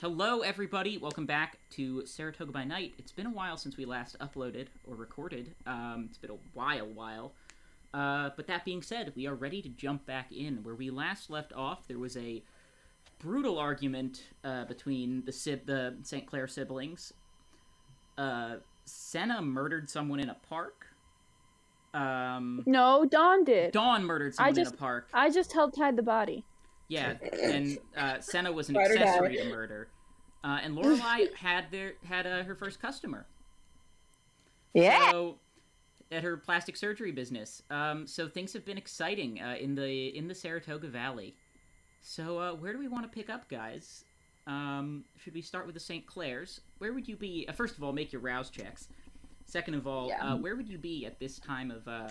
Hello, everybody. Welcome back to Saratoga by Night. It's been a while since we last uploaded or recorded. Um, it's been a while, while. Uh, but that being said, we are ready to jump back in. Where we last left off, there was a brutal argument uh, between the Sib- the St. Clair siblings. Uh, Senna murdered someone in a park. Um, No, Dawn did. Dawn murdered someone just- in a park. I just helped hide the body. Yeah, and uh, Senna was an Ride accessory to murder. Uh, and Lorelai had their had uh, her first customer. Yeah. So, at her plastic surgery business. Um, so things have been exciting uh, in the in the Saratoga Valley. So uh, where do we want to pick up, guys? Um, should we start with the St. Clairs? Where would you be? Uh, first of all, make your rouse checks. Second of all, Yeah. uh, where would you be at this time of uh,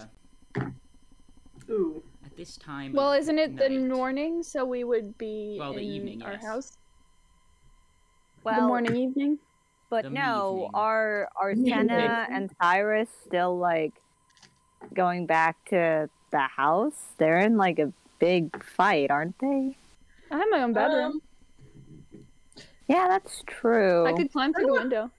Ooh. At this time? Well, of isn't it the morning? So we would be Well, the in evening, our yes. house. Well, the morning, evening. but The no, evening. are are Evening. Senna and Cyrus still like going back to the house? They're in like a big fight, aren't they? I have my own bedroom. Um, Yeah, that's true. I could climb through the What? window.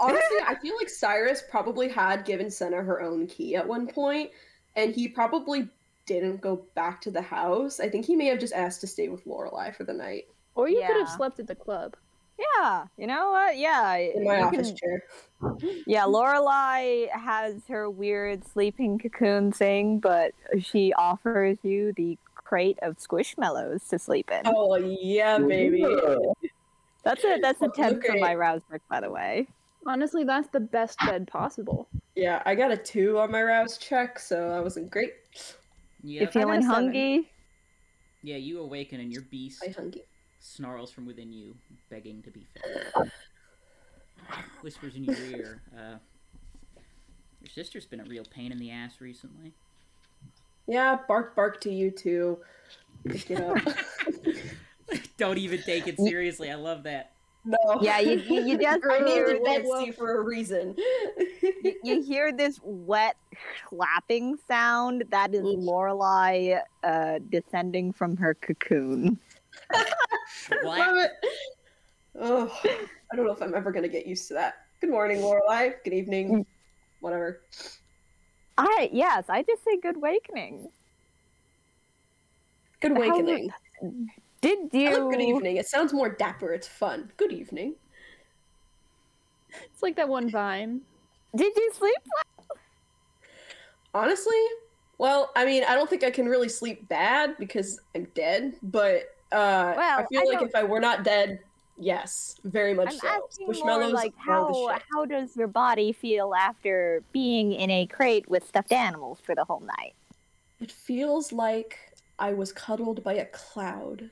honestly, I feel like Cyrus probably had given Senna her own key at one point, and he probably didn't go back to the house. I think he may have just asked to stay with Lorelai for the night Or you could have slept at the club. Yeah, you know what? Yeah, in my office can- chair. Yeah, Lorelai has her weird sleeping cocoon thing, but she offers you the crate of squishmallows to sleep in. Oh yeah, baby. That's a that's a That's tenth of great. my rouse brick, by the way. Honestly, that's the best bed possible. Yeah, I got a two on my rouse check, so that wasn't great. Yep. You feeling seven. hungry? Yeah, you awaken and your beast I hungry. snarls from within you, begging to be fed. Whispers in your ear. Uh, your sister's been a real pain in the ass recently. Yeah, bark bark to you too. Pick it up. Don't even take it seriously. I love that. No. Yeah, you you, you just I need hear to this Nancy for a reason. you, you hear this wet clapping sound. That is Lorelai uh, descending from her cocoon. What? Love it. Oh, I don't know if I'm ever gonna get used to that. Good morning, Lorelai. Good evening. Whatever. I yes, I just say good awakening. Good How- awakening. Did I you? like good evening. It sounds more dapper. It's fun. Good evening. It's like that one vine. Did you sleep? Honestly, well, I mean, I don't think I can really sleep bad because I'm dead. But uh, Well, I feel I like don't- if I were not dead, yes, very much I'm so. asking more Squishmallows like are the how how does your body feel after being in a crate with stuffed animals for the whole night? It feels like I was cuddled by a cloud.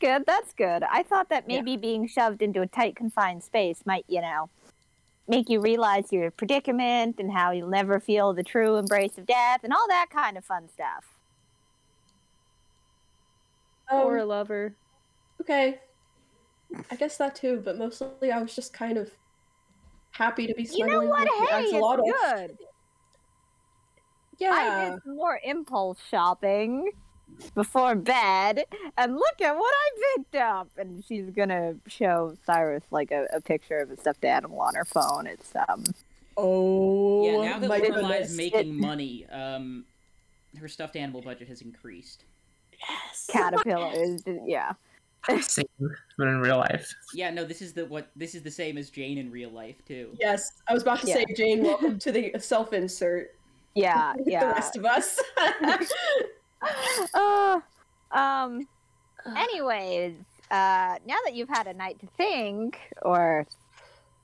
Good, that's good. I thought that Yeah. maybe being shoved into a tight confined space might, you know, make you realize your predicament and how you'll never feel the true embrace of death and all that kind of fun stuff. or a Um, lover. okay. I guess that too, but mostly I was just kind of happy to be You know snuggling what? with the Hey, it's axolotl. good. Yeah. I did more impulse shopping before bed, and look at what I picked up. And she's gonna show Cyrus like a, a picture of a stuffed animal on her phone. It's um, Oh Yeah, now that my Lorelai's goodness. making money, um, her stuffed animal budget has increased. yes. caterpillar. is yeah. Same, but in real life. Yeah, no, this is the what this is the same as Jane in real life too. Yes, I was about to say, Jane, welcome to the self-insert. Yeah, with The rest of us. uh, um. Anyways, uh, now that you've had a night to think, or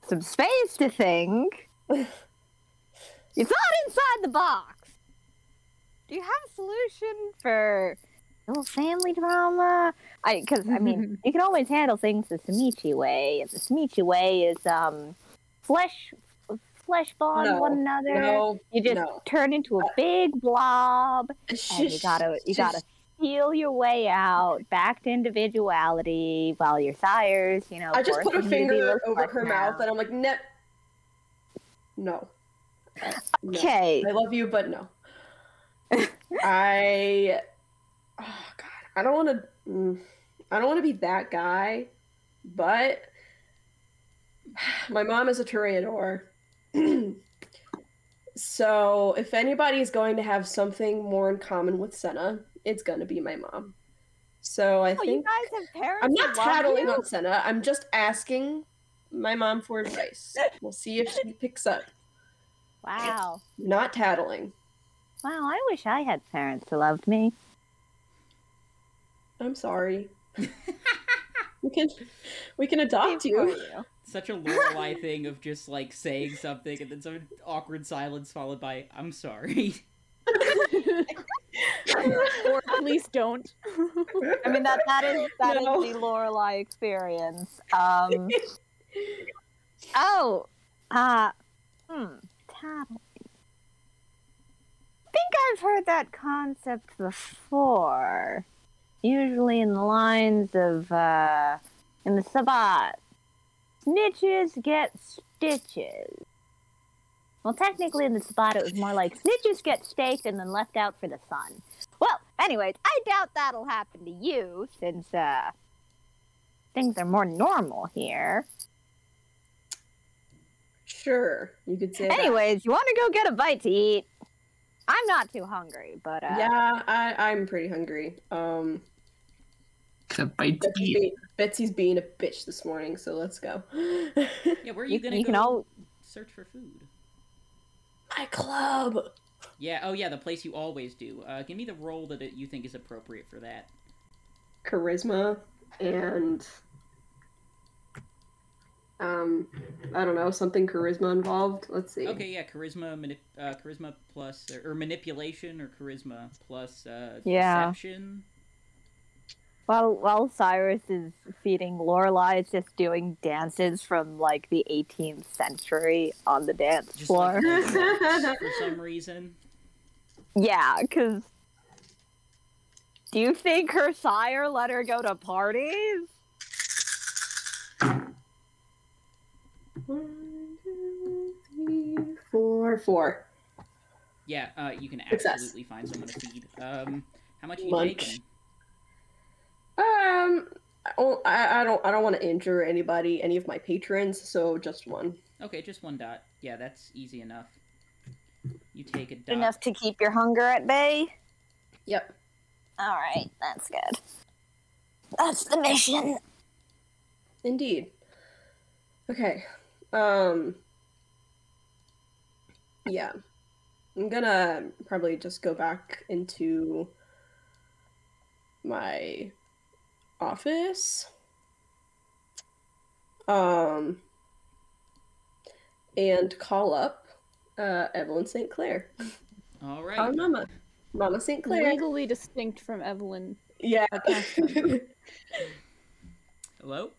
some space to think, you thought inside the box. Do you have a solution for little family drama? I, because I mean, you can always handle things the Tzimisce way. And the Tzimisce way is um, flesh, flesh bond No, one another. no, You just no. turn into a big blob and you gotta you gotta feel your way out back to individuality while your sires, you know. I just put a forcing you to be finger over her mouth, and I'm like, "Nep, no." No. Okay. I love you, but no. I, oh god, I don't want to. Mm, I don't want to be that guy but my mom is a Toreador. So if anybody's going to have something more in common with Senna, it's gonna be my mom. So I Oh, you think guys have parents. I'm not tattling you? on Senna. I'm just asking my mom for advice. We'll see if she picks up. Wow. Not tattling. Wow, I wish I had parents who loved me. I'm sorry. we can we can adopt you. you. Such a Lorelai thing of just like saying something and then some awkward silence followed by "I'm sorry." or please don't. I mean that that is that is No. the Lorelai experience. Um Oh, uh hmm, tattling. I think I've heard that concept before. Usually in the lines of uh in the Sabbat. Snitches get stitches. Well, technically in the Sabbat, it was more like snitches get staked and then left out for the sun. Well, anyways, I doubt that'll happen to you since uh things are more normal here. Sure, you could say. that. Anyways, you want to go get a bite to eat? I'm not too hungry, but uh Yeah, I I'm pretty hungry. Um, The bite to Betsy's eat. Being, Betsy's being a bitch this morning, so let's go. Yeah, where are you, you, gonna you go can all search for food? My club. Yeah, oh yeah, the place you always do. Uh, give me the role that it, you think is appropriate for that. charisma and um I don't know something charisma involved. Let's see. Okay, yeah, charisma, manip- uh, charisma plus or, or manipulation, or charisma plus uh, Yeah. deception. While while Cyrus is feeding Lorelai, it's just doing dances from like the 18th century on the dance Just floor. like marks for some reason. Yeah, because do you think her sire let her go to parties? One, two, three, four, four. Yeah, uh, you can Success. absolutely find someone to feed. Um, how much are you Lunch. taking? Um, I don't- I, I don't I don't want to injure anybody, any of my patrons, so just one. Okay, just one dot. Yeah, that's easy enough. You take a dot. Enough to keep your hunger at bay? Yep. All right, that's good. That's the mission. Indeed. Okay. Um Yeah. I'm gonna probably just go back into my office. Um and call up uh Evelyn St. Clair. All right. Hi right. mama. Mama St. Clair. Legally distinct from Evelyn. Yeah. Hello.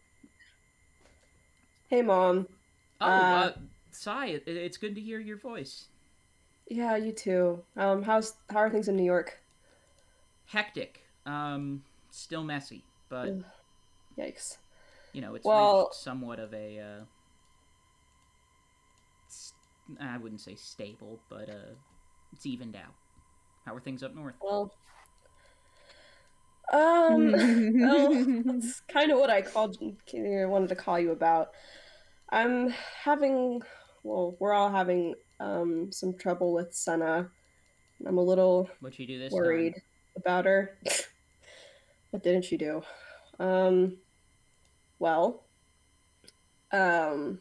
hey mom. Oh, Uh, uh, Sai, it, it's good to hear your voice. Yeah, you too. Um how's how are things in New York? Hectic. Um, still messy, but Ugh. Yikes. you know, it's Well- somewhat of a. Uh, I wouldn't say stable, but uh, it's evened out. How are things up north? Well, um, well, that's kind of what I called. Wanted to call you about. I'm having, well, we're all having um some trouble with Senna. I'm a little What you do this worried time? about her. what didn't she do? Um, well, um,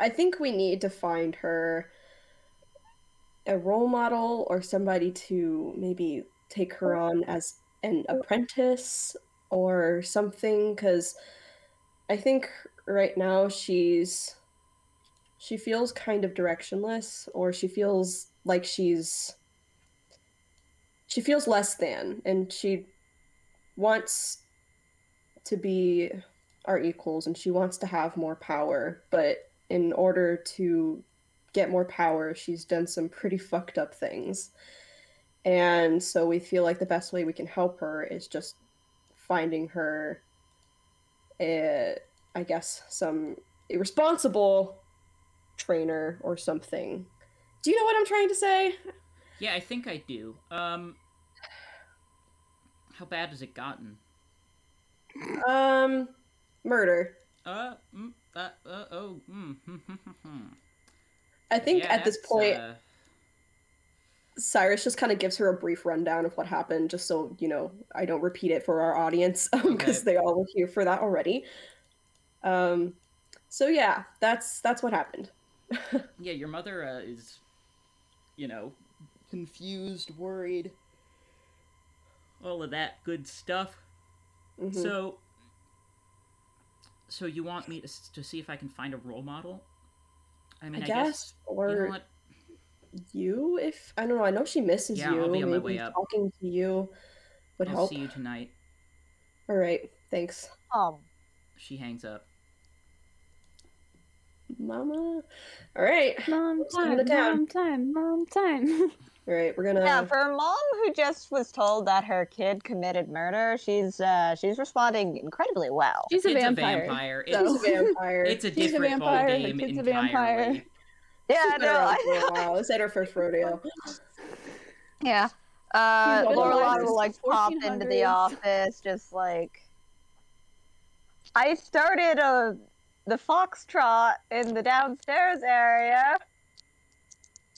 I think we need to find her a role model or somebody to maybe take her on as an apprentice or something because I think right now she's she feels kind of directionless or she feels like she's she feels less than and she wants to be our equals and she wants to have more power. But in order to get more power she's done some pretty fucked up things. And so we feel like the best way we can help her is just finding her uh, i guess some irresponsible trainer or something. Do you know what i'm trying to say Yeah, I think I do. Um, how bad has it gotten? Um, murder. Uh, mm, uh, uh oh, mm, I think Yeah, at this point, uh, Cyrus just kind of gives her a brief rundown of what happened, just so you know I don't repeat it for our audience because Okay. they all were here for that already. Um, so yeah, that's that's what happened. yeah, your mother uh, is, you know, confused, worried, all of that good stuff. Mhm. So, so you want me to, to see if I can find a role model? I mean, I I, guess, you or know what? you, if I don't know, I know she misses Yeah, you. I'll be on my way up. talking to you would I'll help. see you tonight. All right, thanks, Um, She hangs up. Mama. All right, Mom time, to mom time, mom time. all right, we're gonna. yeah, for a mom who just was told that her kid committed murder, she's uh, she's responding incredibly well. She's a it's vampire. a vampire. She's It's, a vampire. it's a She's a different ball vampire, her game kid's a vampire. Yeah, She's been no, around I for a. This ain't her first rodeo. Yeah. Uh, She's Lorelai will like pop into the office, just like I started a the foxtrot in the downstairs area.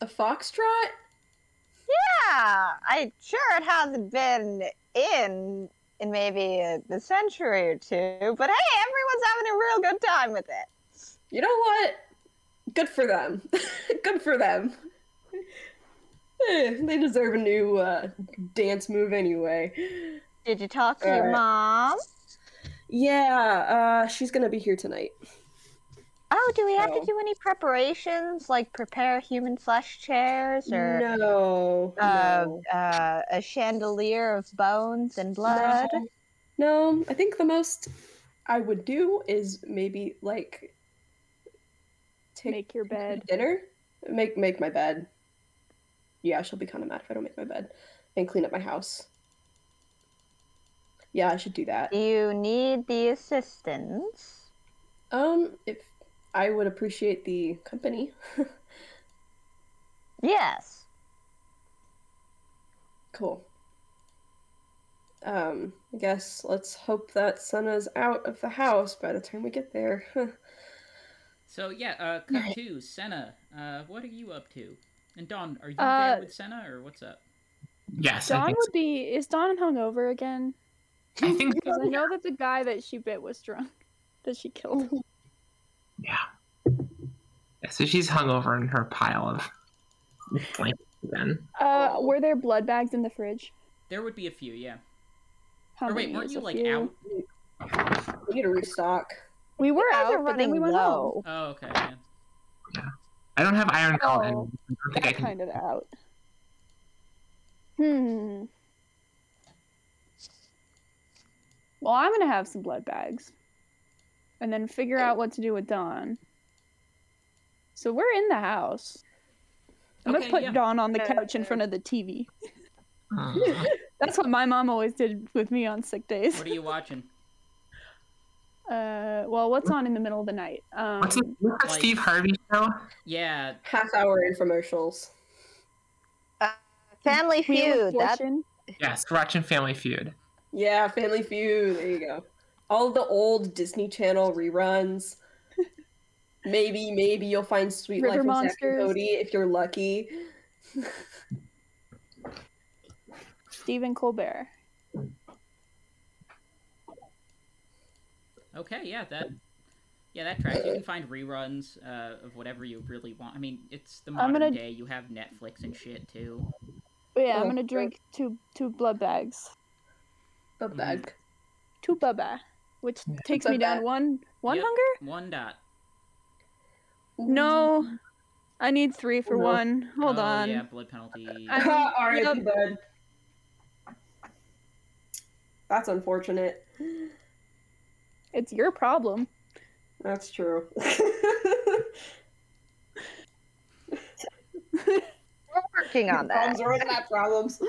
A foxtrot? Yeah, I sure it hasn't been in in maybe a, a century or two, but hey, everyone's having a real good time with it. You know what? Good for them. Good for them. Eh, they deserve a new uh, dance move anyway. Did you talk to your mom? Yeah, uh, she's gonna be here tonight. Oh, do we have Oh. to do any preparations, like prepare human flesh chairs or No. uh, no. uh, a chandelier of bones and blood? No. no, I think the most I would do is maybe like take Make your bed. dinner, make make my bed. Yeah, she'll be kind of mad if I don't make my bed, and clean up my house. Yeah, I should do that. Do you need the assistance? Um, if I would appreciate the company. Yes. cool. Um, I guess let's hope that Senna's out of the house by the time we get there. So yeah, uh, cut to Senna. Uh, what are you up to? And Dawn, are you Uh, there with Senna or what's up? Yes, I Dawn think. would be. Is Dawn hungover again? I think. Because I know that the guy that she bit was drunk. That she killed. Yeah. yeah. So she's hung over in her pile of blankets again. Uh, were there blood bags in the fridge? There would be a few, yeah. How or wait, many weren't you a like few? out? we need to restock. We were out, are but then we went low. Oh, okay. Yeah. I don't have iron Oh, and I don't think I That can. kind of out. Hmm. Well, I'm gonna have some blood bags, and then figure out what to do with Dawn. So we're in the house. I'm Okay, gonna put yeah. Dawn on the couch in front of the TV. Uh, That's what my mom always did with me on sick days. What are you watching? Uh, well, what's on in the middle of the night? Um, what's it? What's that like- Steve Harvey show? Yeah, Half hour infomercials. Family Feud. That Fortune. Yes, we're watching Family Feud. Yeah, Family Feud. There you go. All the old Disney Channel reruns. maybe, maybe you'll find Suite River Life of Zack and Cody if you're lucky. Stephen Colbert. Okay, yeah, that yeah, that tracks. You can find reruns uh, of whatever you really want. I mean, it's the I'm modern gonna- day. You have Netflix and shit too. But yeah, I'm Oh, gonna drink two two blood bags, The Mhm. bag. two baba, which Yeah. takes me down Baba. one one Yep. hunger. One dot. No, I need three for No. one. Hold oh, on. Yeah, blood penalty. I- R.I.P. Yep. bud. That's unfortunate. It's your problem. That's true. we're working on that. Problems always have problems.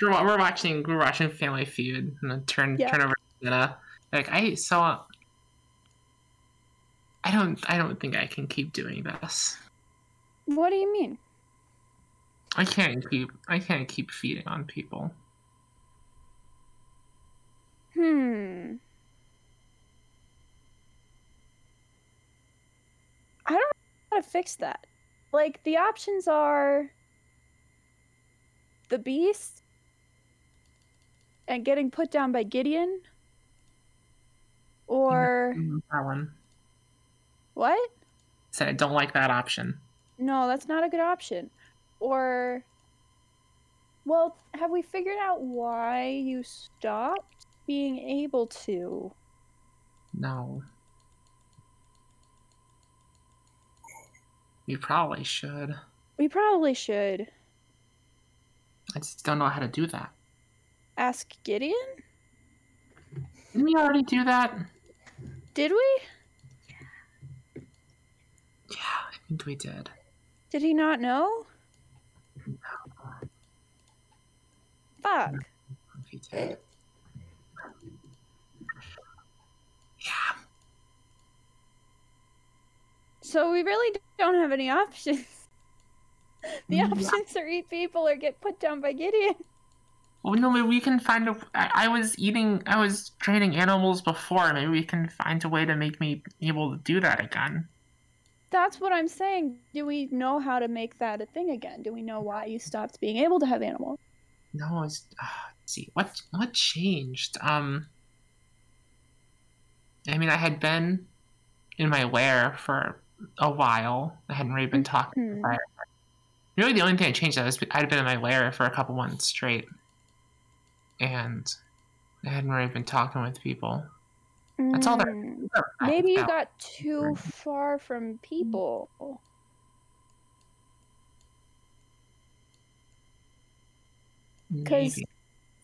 We're, we're watching. We're watching Family Feud, and then turn Yeah. turn over to Jenna. Like I saw. I don't. I don't think I can keep doing this. What do you mean? I can't keep. I can't keep feeding on people. Hmm. I don't know how to fix that. Like the options are the beast and getting put down by Gideon or Mm, That one. what? Said I don't like that option. No, that's not a good option. Or well, have we figured out why you stopped being able to? No. We probably should. We probably should I just don't know how to do that. Ask Gideon. Didn't we already do that? Did we? Yeah, I think we did. Did he not know? No. Fuck. We did. Yeah. So we really don't have any options. The Mm, options are eat people or get put down by Gideon. Well, no, maybe we can find a. I, I was eating. I was training animals before. Maybe we can find a way to make me able to do that again. That's what I'm saying. Do we know how to make that a thing again? Do we know why you stopped being able to have animals? No, it's. Uh, let's see what what changed. Um. I mean, I had been in my lair for a while. I hadn't really been talking. Hmm. Really, the only thing that changed that was I'd been in my lair for a couple months straight, and I hadn't really been talking with people. That's all there- Mm. Maybe you got too far from people. Because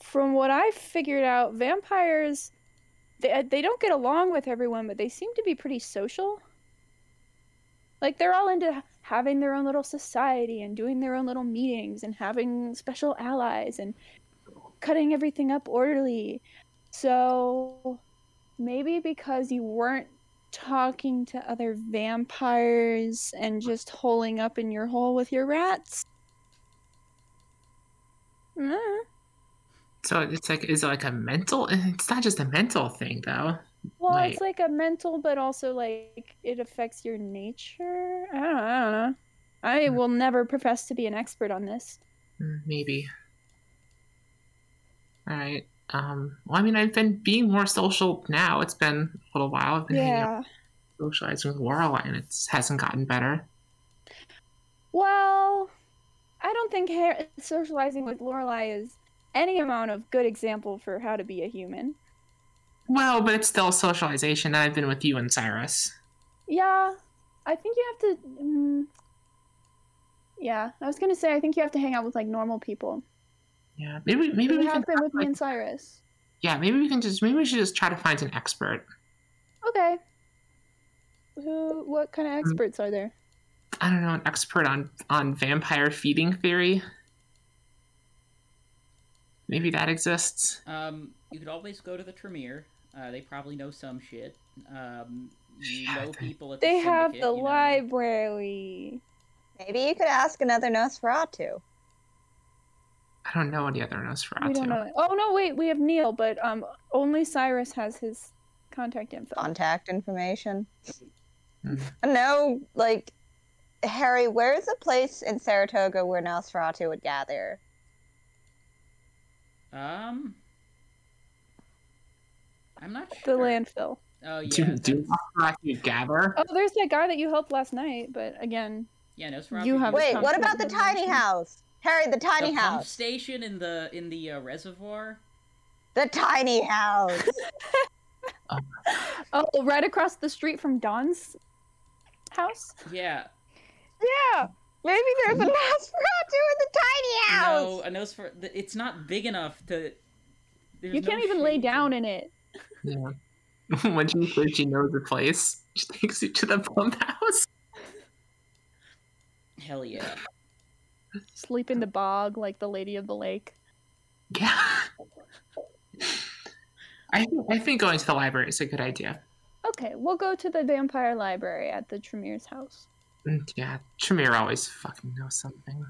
from what I've figured out, vampires they they don't get along with everyone, but they seem to be pretty social. Like they're all into having their own little society and doing their own little meetings and having special allies and cutting everything up orderly. So maybe because you weren't talking to other vampires and just holing up in your hole with your rats. Mm. So it's like is it like a mental? It's not just a mental thing though. Well, Like- it's like a mental, but also like it affects your nature. I don't, I don't know. I Hmm. will never profess to be an expert on this. Mm, Maybe. All right. Um. Well, I mean, I've been being more social now. It's been a little while. I've been hanging out, socializing with Lorelai, and it hasn't gotten better. Well, I don't think socializing with Lorelai is any amount of good example for how to be a human. Well, but it's still socialization. I've been with you and Cyrus. Yeah, I think you have to. Mm, yeah, I was gonna say I think you have to hang out with like normal people. Yeah. Maybe. Maybe You we have can. been with me and Cyrus. Yeah. Maybe we can just. Maybe we should just try to find an expert. Okay. Who? What kind of Hmm. experts are there? I don't know, an expert on on vampire feeding theory. Maybe that exists. Um, you could always go to the Tremere. Uh, they probably know some shit. Um, you Yeah, know they- people at the They have the you know. library. Maybe you could ask another Nosferatu. I don't know any other Nosferatu. We don't know. Oh no, wait, we have Neil, but um, only Cyrus has his contact info. Contact information. Hmm. No, like, Harry, where's a place in Saratoga where Nosferatu would gather? Um, I'm not sure. The landfill. Oh yeah. Do, do Nosferatu gather? Oh, there's that guy that you helped last night, but again, yeah, Nosferatu. You have- Wait, what about the the tiny dimension. house? Harry, the the tiny pump house. station in the in the uh, reservoir. The tiny house. oh, right across the street from Don's house. Yeah. yeah. Maybe there's a Nosferatu in the tiny house. No, a Nosfer. th- It's not big enough to. there's you can't even lay shade to- down in it. Yeah. when she says she knows the place, she takes you to the pump house. Hell yeah. Sleep in the bog like the Lady of the Lake. Yeah. I think, I think going to the library is a good idea. Okay, we'll go to the vampire library at the Tremere's house. Mm, Yeah, Tremere always fucking knows something.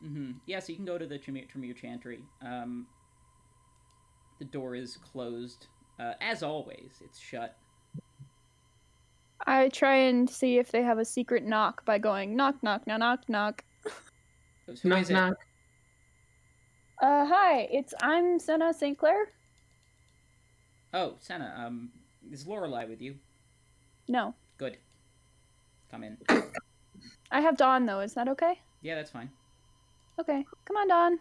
hmm Yeah, so you can go to the Tremere, Tremere Chantry. Um, the door is closed Uh, as always, it's shut. I try and see if they have a secret knock by going knock knock knock knock knock. So who Knock, is it? knock. Uh, hi, it's I'm Senna St. Clair. Oh, Senna. Um, is Lorelai with you? No, Good. Come in. I have Dawn though. Is that okay? Yeah, that's fine. Okay, come on, Dawn.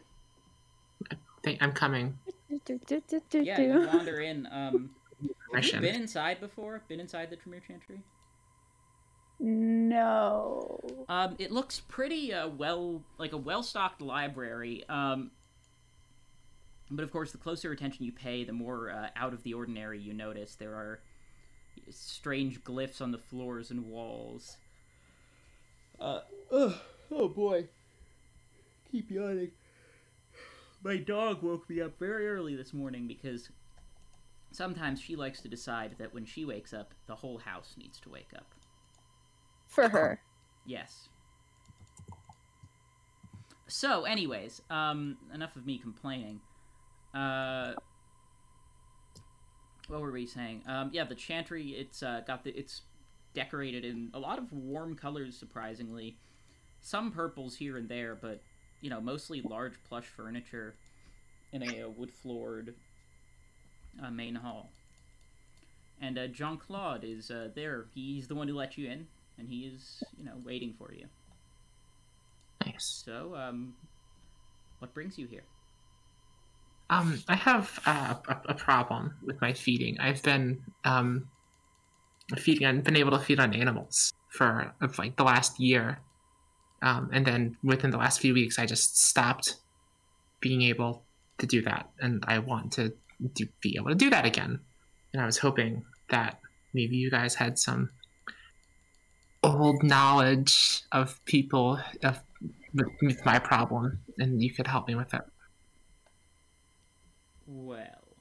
Think- I'm coming. Yeah, do. you wander in. Um, have you been inside before? Been inside the Tremere Chantry? No. Um, it looks pretty uh, well, like a well-stocked library. Um, but of course, the closer attention you pay, the more uh, out of the ordinary you notice. There are strange glyphs on the floors and walls. Uh, oh, oh boy, keep yawning. My dog woke me up very early this morning because sometimes she likes to decide that when she wakes up, the whole house needs to wake up. For her. Yes. So, anyways, um, enough of me complaining. Uh, what were we saying? Um, yeah, the chantry. It's uh, got the. It's decorated in a lot of warm colors, surprisingly. Some purples here and there, but you know, mostly large plush furniture in a, uh wood floored uh, main hall. And uh, Jean Claude is uh, there. He's the one who let you in, and he is, you know, waiting for you. Nice. So, um, what brings you here? Um, I have uh, a, a problem with my feeding. I've been um, feeding. I've been able to feed on animals for like the last year, um, and then within the last few weeks, I just stopped being able to do that, and I want to do, be able to do that again. And I was hoping that maybe you guys had some old knowledge of people of with, with my problem, and you could help me with it. Well,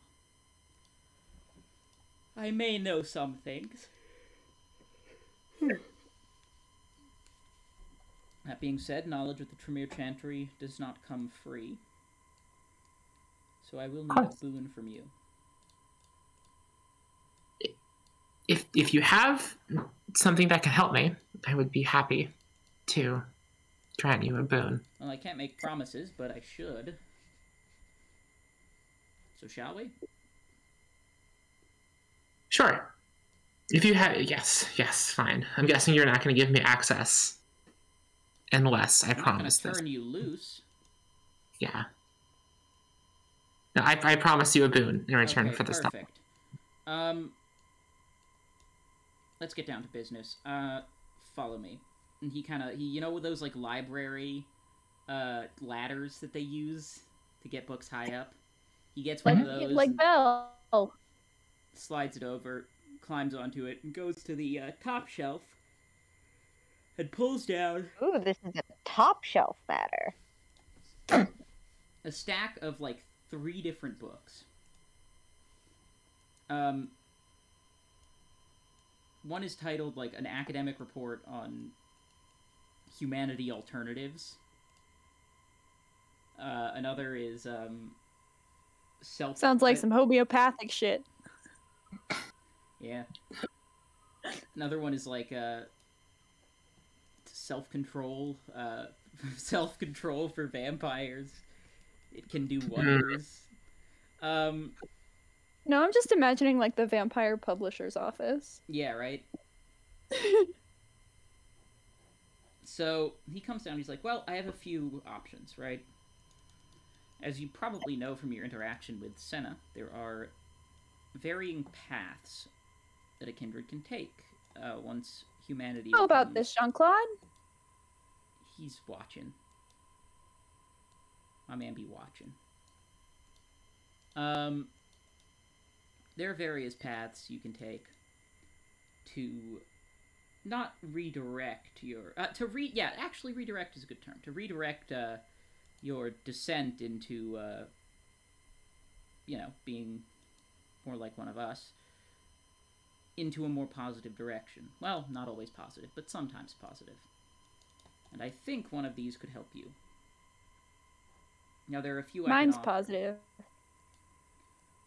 I may know some things. that being said, knowledge of the Tremere Chantry does not come free. So I will need a boon from you. If if you have something that can help me, I would be happy to grant you a boon. Well, I can't make promises, but I should. So shall we? Sure. If you have yes, yes, fine. I'm guessing you're not going to give me access unless I I'm not promise this. turn you loose. Yeah. No, I, I promise you a boon in return Okay, for this stuff. perfect. Um, let's get down to business. Uh, follow me. And he kind of he, you know, those like library, uh, ladders that they use to get books high up. He gets one Like, of those, like and Belle. slides it over, climbs onto it, and goes to the uh, top shelf. And pulls down Ooh, this is a top shelf matter. a stack of like three different books. Um, one is titled like an academic report on humanity alternatives. Uh, another is um, self. Sounds like uh, some homeopathic shit. Yeah. Another one is like uh, self control. Uh, self control for vampires. It can do wonders. Um, No, I'm just imagining like the vampire publisher's office. yeah, right. So he comes down. He's like, "Well, I have a few options, right? As you probably know from your interaction with Senna, there are varying paths that a kindred can take uh, once humanity. How about this, Jean Claude? He's watching. My man be watching. Um, there are various paths you can take to not redirect your uh, to re yeah actually redirect is a good term to redirect uh, your descent into uh, you know being more like one of us into a more positive direction. Well, not always positive, but sometimes positive. and I think one of these could help you. Now there are a few. Mine's positive.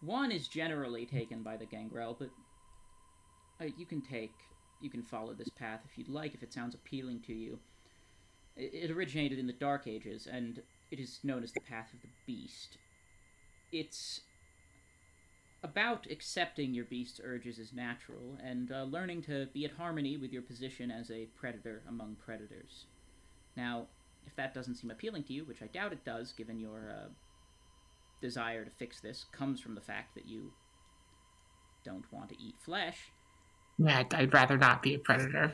One is generally taken by the gangrel, but uh, you can take, you can follow this path if you'd like, if it sounds appealing to you. It, it originated in the Dark Ages, and it is known as the Path of the Beast. It's about accepting your beast's urges as natural and uh, learning to be at harmony with your position as a predator among predators. Now, if that doesn't seem appealing to you, which I doubt it does, given your uh, desire to fix this comes from the fact that you don't want to eat flesh, Yeah, I'd- rather not be a predator.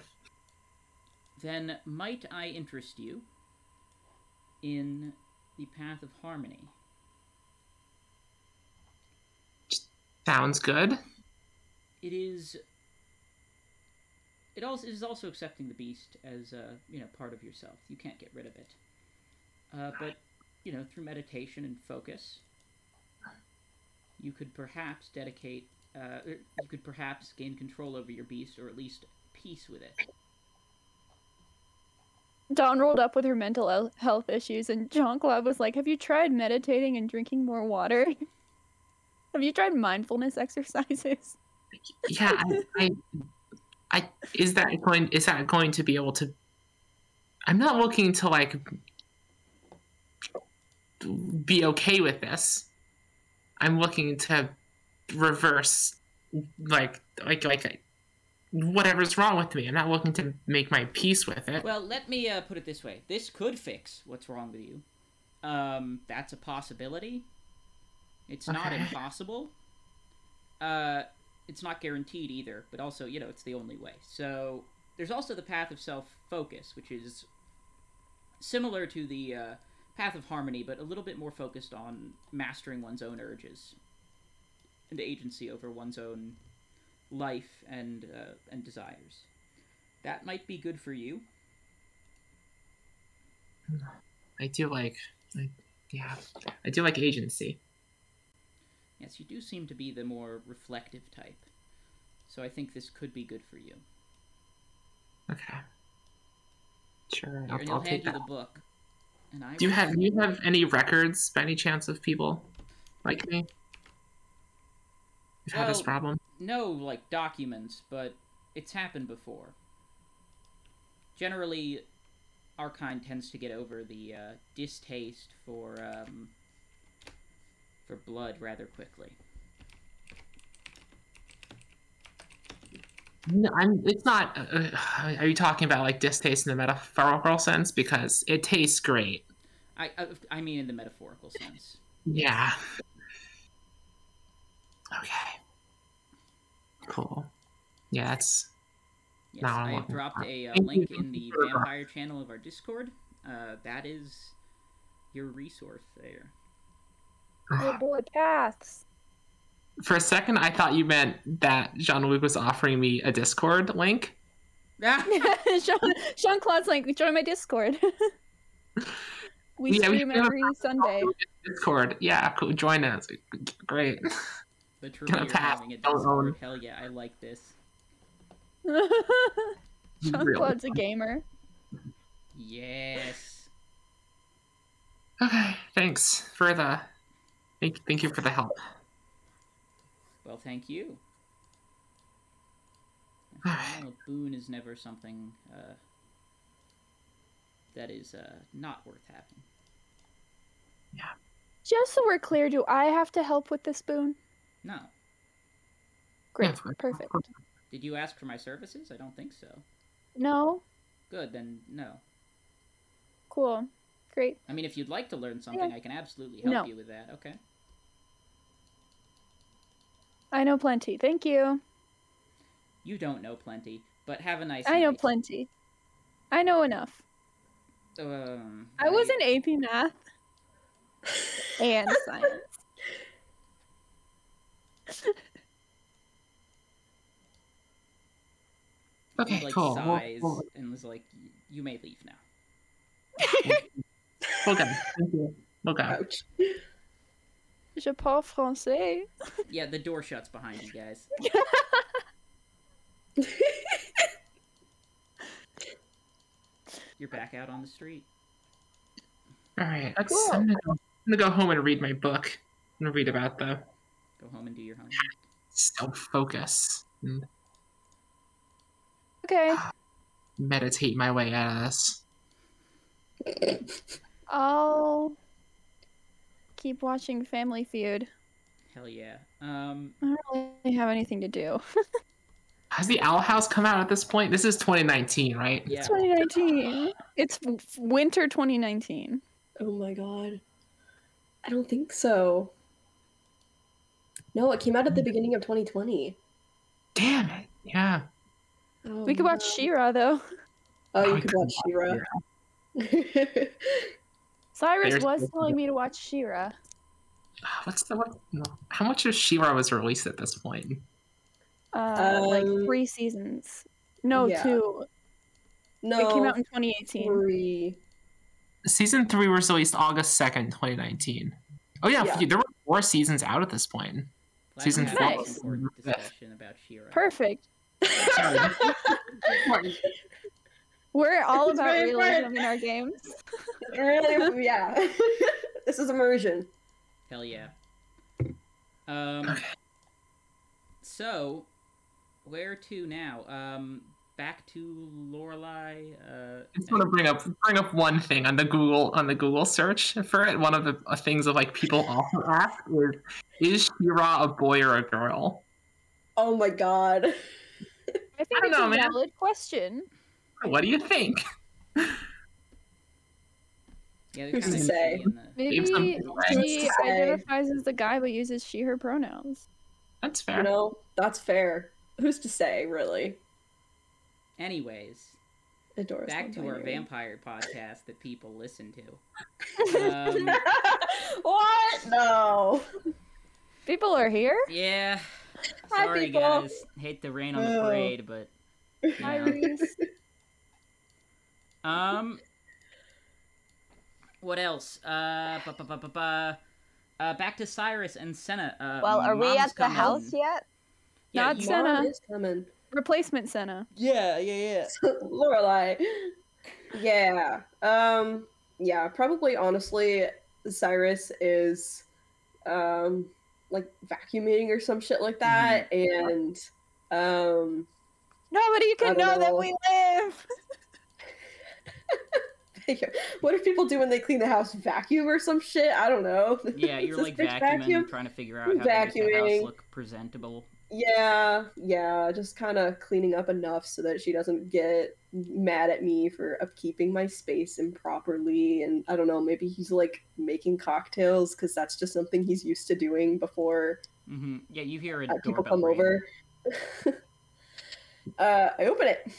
then might I interest you in the path of harmony? Sounds good. It is. It also it is also accepting the beast as uh, you know part of yourself. You can't get rid of it. Uh, but you know through meditation and focus, you could perhaps dedicate. Uh, er, you could perhaps gain control over your beast, or at least peace with it. Dawn rolled up with her mental health issues, and Jean Claude was like, Have you tried meditating and drinking more water? Have you tried mindfulness exercises? Yeah, I, I, I is that going is that going to be able to? I'm not looking to like be okay with this. I'm looking to reverse like like like whatever's wrong with me. I'm not looking to make my peace with it. Well, let me uh, put it this way: this could fix what's wrong with you. Um, that's a possibility. It's not impossible. Uh, it's not guaranteed either, but also, you know, it's the only way. So there's also the path of self-focus, which is similar to the uh, path of harmony, but a little bit more focused on mastering one's own urges and agency over one's own life and uh, and desires. That might be good for you. I do like, I, yeah, I do like agency. Yes, you do seem to be the more reflective type. So I think this could be good for you. Okay. Sure, Here, I'll, I'll take that. the book. And I Do you have do you have any records by any chance of people like me? You've had this problem? no like documents, but it's happened before. Generally, our kind tends to get over the uh, distaste for um, for blood rather quickly. No, I'm. It's not. Uh, uh, are you talking about like distaste in the metaphorical sense? Because it tastes great. I I, I mean in the metaphorical sense. Yeah. Okay. Cool. Yeah, that's. Yes, No, I'm I have dropped for- a uh, link in the vampire channel of our Discord. Uh, that is your resource there. Oh boy, paths. For a second, I thought you meant that Jean Luc was offering me a Discord link. Yeah. Jean Claude's like, join my Discord. we Yeah, we stream should have every Sunday. Discord. Yeah, cool. Join us. Great. The true Gonna you're pass. having a Discord. Hell yeah, I like this. Jean Really. Claude's a gamer. Yes. Okay, thanks for the. Thank, thank you for the help. Well, thank you. After a boon is never something uh, that is uh, not worth having. Yeah. Just so we're clear, do I have to help with this boon? No. Great, of course. perfect. Did you ask for my services? I don't think so. No, Good, then no. cool, great. I mean, if you'd like to learn something, Yeah. I can absolutely help No. you with that. Okay. I know plenty. Thank you. You don't know plenty, but have a nice I know plenty. I know enough. Um, I was in AP Math and science. Okay, like cool. We'll, sighs we'll, and was like, "You may leave now." we'll. Thank you. We'll. Ouch. Je parle français. Yeah, the door shuts behind you guys. You're back out on the street. All right, let's. Cool. I'm, gonna go, I'm gonna go home and read my book. I'm gonna read about the Go Go home and do your homework. Self focus Okay, meditate my way out of this. I'll keep watching Family Feud. Hell yeah. Um, I don't really have anything to do. Has the Owl House come out at this point? This is 2019, right? yeah. 2019. It's winter 2019. Oh my god. I don't think so. No, it came out at the beginning of 2020. Damn it. Yeah. Oh, We could watch no. She-Ra though. Oh, you could could watch watch She-Ra. Cyrus There's- was telling me to watch She-Ra. What's the what? How much of She-Ra was released at this point? Uh, like Um, three seasons. No, yeah. two. no, It came out in 2018. three. Season three was released August 2nd, 2019. Oh yeah, Yeah. there were four seasons out at this point. Glad Season four. this important discussion about She-Ra. Perfect. Sorry. We're all It's about very realism fun. in our games. really, yeah. this is immersion. Hell yeah. Um. So, where to now? Um, back to Lorelai. Uh, I just want to bring up bring up one thing on the Google on the Google search for it. One of the uh, things of like people also ask is is She-Ra a boy or a girl? Oh my god. I think don't it's know, a man. valid question. What do you think? yeah, they're Who's to say? iffy in the- Maybe some she identifies as the guy but uses she her pronouns. That's fair. You know, that's fair. Who's to say, really? Anyways, Adora's back to our vampire podcast that people listen to. Um, what? No. People are here. yeah. Hi, Sorry, people. guys. Hate the rain on the Oh. parade, but Hi, Yeah. Reese. Um. What else? Uh, ba, ba, ba, ba, ba. uh back to Cyrus and Senna. Uh, Well, are we Mom's at the house yet? Yeah, Not you- Senna. Is coming. Replacement Senna. Yeah, yeah, yeah. Lorelai. Yeah. Um. Yeah. Probably. Honestly, Cyrus is, um, like vacuuming or some shit like that, and um, Nobody can don't know, that we live. what do people do when they clean the house? Vacuum or some shit? I don't know. Yeah, you're like vacuuming, vacuum? trying to figure out how to make the house look presentable. Yeah, yeah, just kind of cleaning up enough so that she doesn't get mad at me for upkeeping my space improperly. And I don't know, maybe he's like making cocktails because that's just something he's used to doing before hmm Yeah, you hear a uh, people come ring. over. uh, I open it.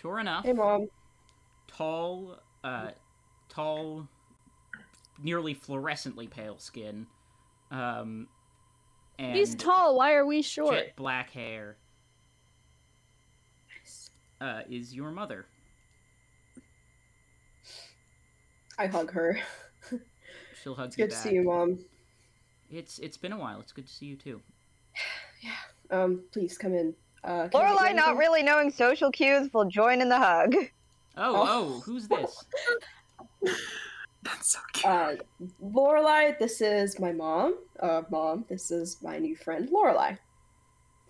Sure enough, Hey, mom. tall, uh, tall, nearly fluorescently pale skin, um, and He's tall. Why are we short? jet black hair. Uh, is your mother? I hug her. She'll hug It's you good to see you, mom. It's it's been a while. It's good to see you too. Yeah. Um, please come in. Uh, can I get you Lorelai, not really knowing social cues, will join in the hug. Oh, Oh. oh, who's this? That's so cute. Uh, Lorelai, this is my mom. Uh, mom, this is my new friend, Lorelai.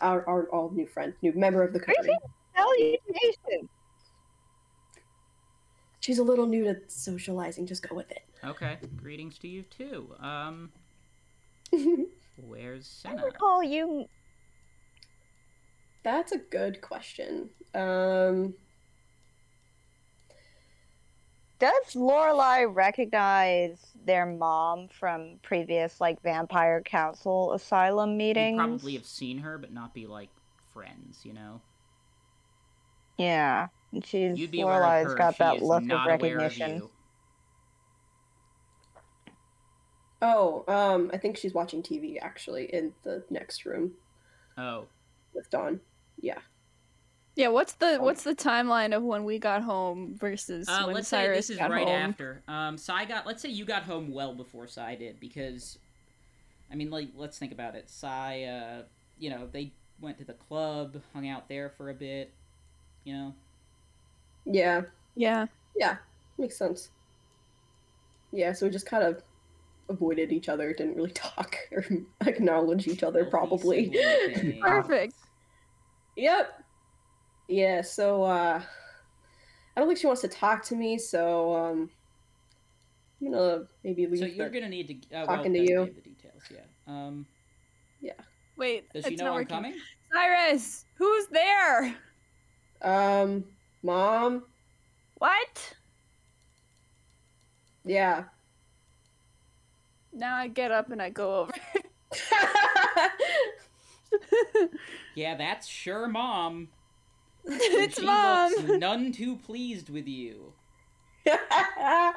Our, our all new friend, new member of the company. Salutation. She's a little new to socializing. Just go with it. Okay, greetings to you too. Um, it. where's I Senna? recall you. That's a good question. Um, Does Lorelai recognize their mom from previous like vampire council asylum meetings? You meetings? probably have seen her, but not be like friends. You know, Yeah, she's you'd be aware of Lorelai's her. got she that is look of aware of recognition. oh, um, I think she's watching TV actually in the next room Oh, with Dawn. Yeah. Yeah, what's the what's the timeline of when we got home versus uh, when let's say this is right home? after. Um, Sai got. Let's say you got home well before Sai did, because, I mean, like, let's think about it. Sai, uh, you know, they went to the club, hung out there for a bit. You know, Yeah. Yeah. Yeah. Makes sense. Yeah. So we just kind of avoided each other, didn't really talk or acknowledge each other, probably. Perfect. Yep. Yeah, so uh I don't think she wants to talk to me, so um I'm gonna maybe leave So you're the- gonna need to uh, talking well, to you. give the details. Yeah. Um. Yeah. Wait, Does she it's know not I'm working. coming? Cyrus, who's there? um mom. What? Yeah. Now I get up and I go over. Yeah, that's sure, mom. It's she mom. looks none too pleased with you. Hi,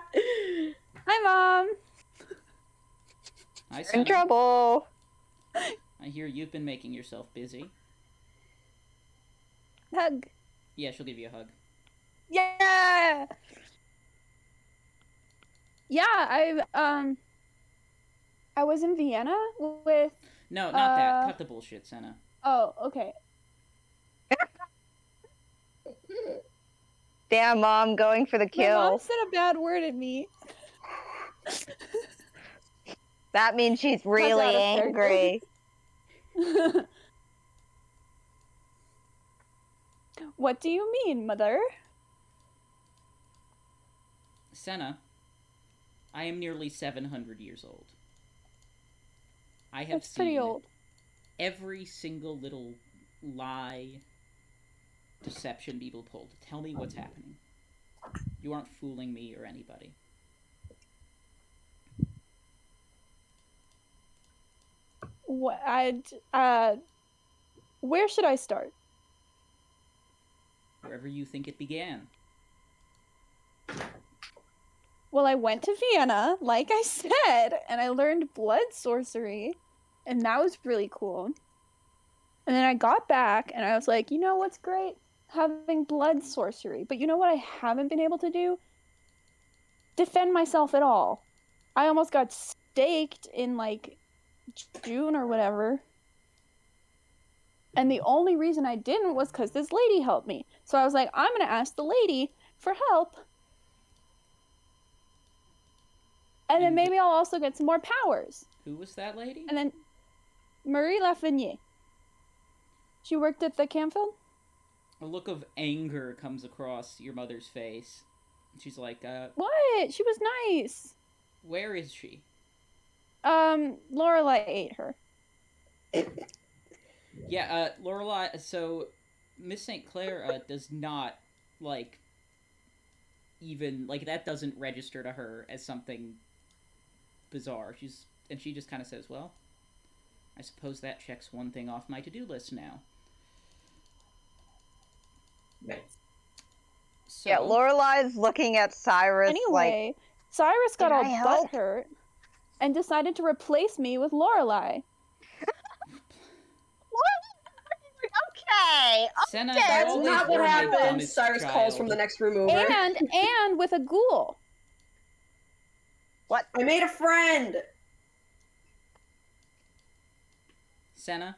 mom. I In trouble. I hear you've been making yourself busy. Hug. Yeah, she'll give you a hug. Yeah. Yeah, I um. I was in Vienna with. No, not that. Uh, Cut the bullshit, Senna. Oh, okay. Damn, mom, going for the My mom said a bad word at me. That means she's really out of character. angry. what do you mean, mother? Senna, I am nearly 700 years old. I have That's pretty seen old. every single little lie, deception people pulled. Tell me what's happening. You aren't fooling me or anybody. What I uh, where should I start? Wherever you think it began. Well, I went to Vienna, like I said, and I learned blood sorcery, and that was really cool. And then I got back, and I was like, you know what's great? Having blood sorcery. But you know what I haven't been able to do? Defend myself at all. I almost got staked in like June or whatever. And the only reason I didn't was because this lady helped me. So I was like, I'm going to ask the lady for help. And then maybe I'll also get some more powers. Who was that lady? And then Marie Lafreniere. She worked at the Campfield? A look of anger comes across your mother's face. She's like, uh, What? She was nice. where is she? Um, Lorelai ate her. Yeah, uh, Lorelai. So, Miss St. Clair uh, does not like even like that doesn't register to her as something bizarre. She's and she just kind of says, "Well, I suppose that checks one thing off my to-do list now." So, Yeah, Lorelai's looking at Cyrus like, Anyway, Cyrus got Can all I butt hurt and decided to replace me with Lorelai. okay, Senna, Okay, you That's not what were happened. dumbest Cyrus calls from the next room over. And and with a ghoul. What? I made a friend. Senna,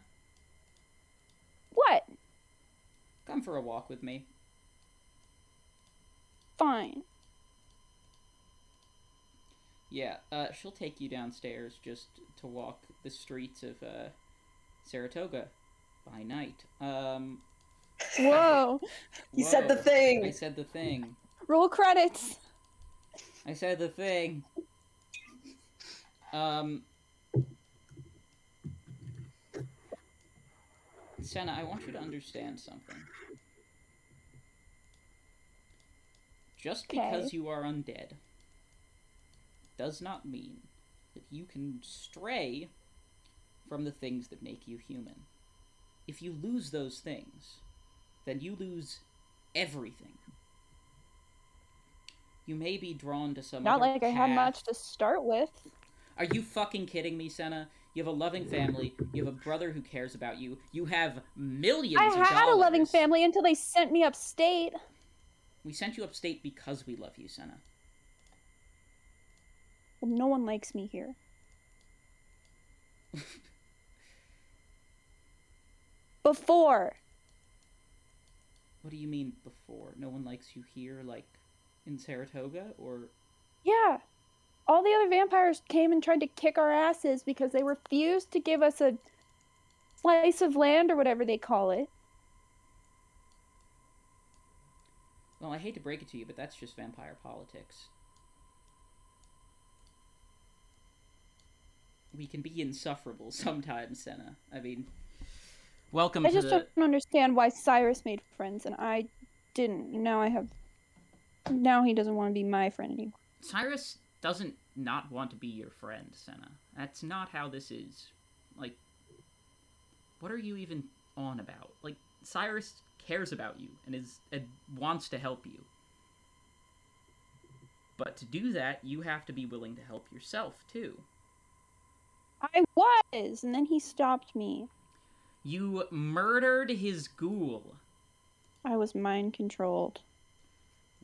What? come for a walk with me. Fine. Yeah, uh, she'll take you downstairs just to walk the streets of uh, Saratoga by night. Um, Whoa. He said the thing. I said the thing. Roll credits. I said the thing. Um, Senna, I want you to understand something. Just because you are undead does not mean that you can stray from the things that make you human. If you lose those things, then you lose everything. You may be drawn to some Not like I had much to start with. Are you fucking kidding me, Senna? You have a loving family. You have a brother who cares about you. You have millions I had a loving family until they sent me upstate. We sent you upstate because we love you, Senna. Well, no one likes me here. Before. What do you mean before? No one likes you here, like in Saratoga, or Yeah. All the other vampires came and tried to kick our asses because they refused to give us a slice of land or whatever they call it. Well, I hate to break it to you, but that's just vampire politics. We can be insufferable sometimes, Senna. I mean, welcome I just the. don't understand why Cyrus made friends and I didn't. Now I have. Now he doesn't want to be my friend anymore. Cyrus doesn't not want to be your friend, Senna. That's not how this is. Like, what are you even on about? Like, Cyrus cares about you and is and wants to help you. But to do that, you have to be willing to help yourself too. I was, and then he stopped me. You murdered his ghoul. I was mind controlled.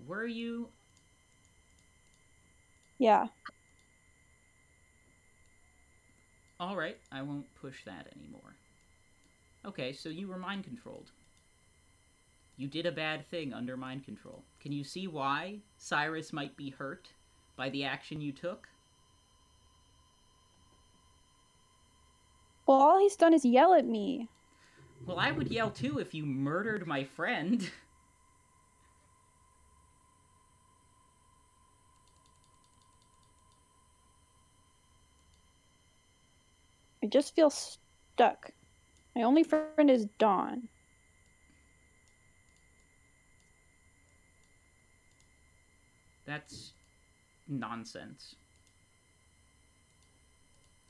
Were you? Yeah. All right, I won't push that anymore. Okay, so you were mind controlled. You did a bad thing under mind control. Can you see why Cyrus might be hurt by the action you took? Well, all he's done is yell at me. Well, I would yell too if you murdered my friend. just feel stuck. My only friend is Dawn. That's nonsense.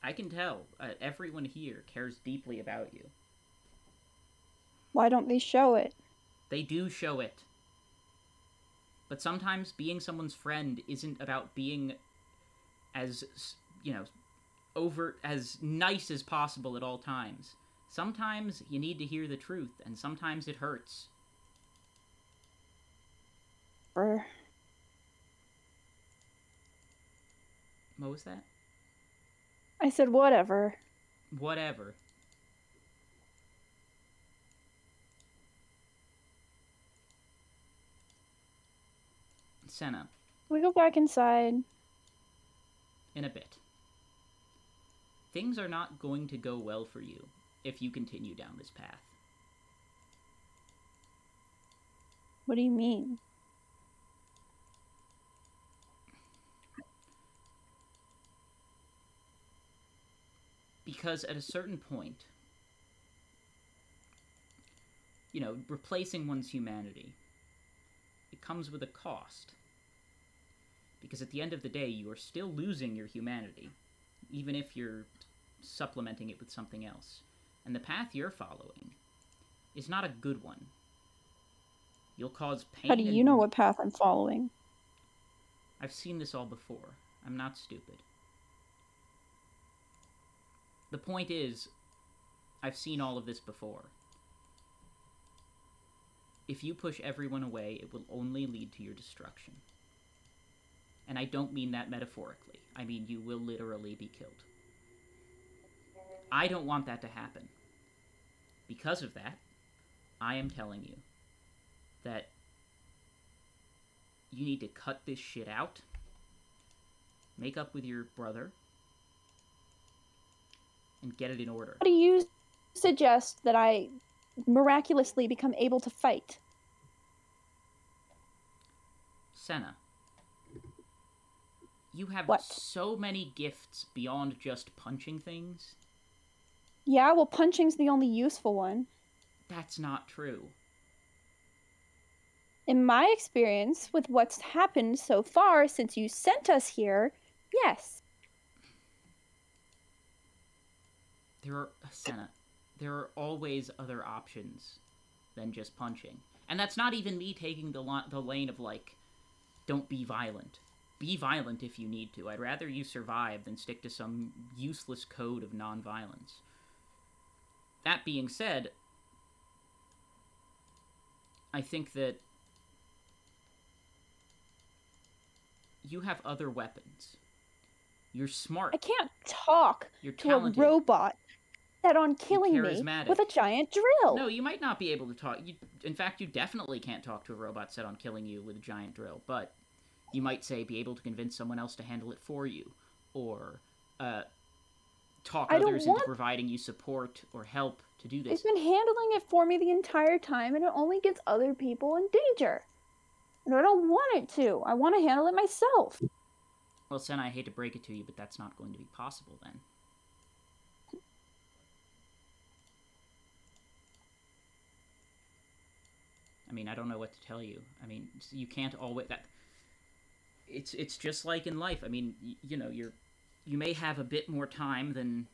I can tell. Uh, everyone here cares deeply about you. Why don't they show it? They do show it. But sometimes being someone's friend isn't about being as, you know, overt, as nice as possible at all times. Sometimes you need to hear the truth, and sometimes it hurts. Or What was that? I said whatever. Whatever. Senna, We go back inside. in a bit. Things are not going to go well for you if you continue down this path. What do you mean? Because at a certain point, you know, replacing one's humanity, it comes with a cost. Because at the end of the day, you are still losing your humanity, even if you're supplementing it with something else. And the path you're following is not a good one. You'll cause pain. How do you and- know what path I'm following? I've seen this all before. I'm not stupid. The point is, I've seen all of this before. If you push everyone away, it will only lead to your destruction. And I don't mean that metaphorically. I mean you will literally be killed. I don't want that to happen. Because of that, I am telling you that you need to cut this shit out. Make up with your brother. And get it in order. How do you suggest that I miraculously become able to fight? Senna. You have What? so many gifts beyond just punching things. Yeah, well, punching's the only useful one. That's not true. In my experience, with what's happened so far since you sent us here, yes. There are Senna. There are always other options than just punching, and that's not even me taking the li- the lane of like, don't be violent. Be violent if you need to. I'd rather you survive than stick to some useless code of nonviolence. That being said, I think that you have other weapons. You're smart. I can't talk You're to talented. a robot set on killing me with a giant drill. No, you might not be able to talk. You, in fact, you definitely can't talk to a robot set on killing you with a giant drill. But You might say be able to convince someone else to handle it for you, or uh, talk I others into providing you support or help to do this. It's been handling it for me the entire time, and it only gets other people in danger. And I don't want it to. I want to handle it myself. Well, Senna, I hate to break it to you, but that's not going to be possible then. I mean, I don't know what to tell you. I mean, you can't always that. It's it's just like in life. I mean, y- you know, you're you may have a bit more time than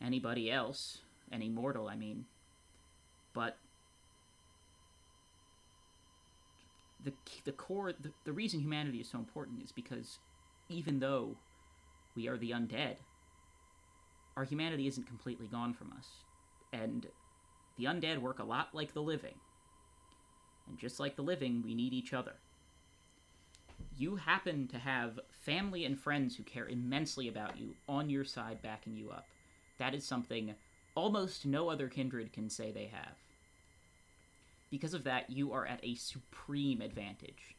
anybody else, any mortal. I mean, but the the core the, the reason humanity is so important is because even though we are the undead our humanity isn't completely gone from us. And the undead work a lot like the living. And just like the living we need each other you happen to have family and friends who care immensely about you on your side backing you up that is something almost no other kindred can say they have because of that, you are at a supreme advantage.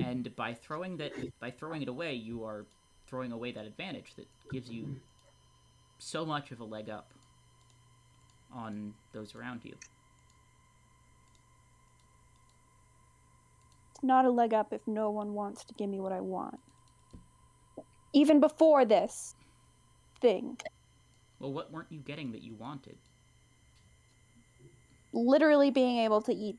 And by throwing that, by throwing it away, you are throwing away that advantage that gives you so much of a leg up on those around you. Not a leg up if no one wants to give me what I want. Even before this thing. Well, what weren't you getting that you wanted? Literally being able to eat.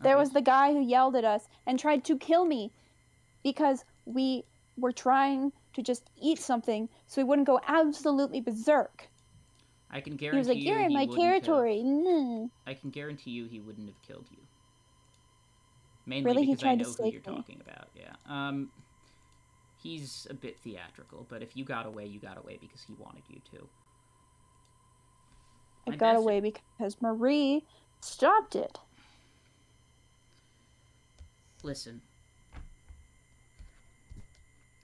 There Okay, was the guy who yelled at us and tried to kill me because we were trying to just eat something so we wouldn't go absolutely berserk. I can He guarantee was like, you You're in he my have- territory. Mm. I can guarantee you he wouldn't have killed you. Mainly Really? He because I know who you're me. talking about. Yeah. Um, he's a bit theatrical, but if you got away, you got away because he wanted you to. I My got best- away because Marie stopped it. Listen.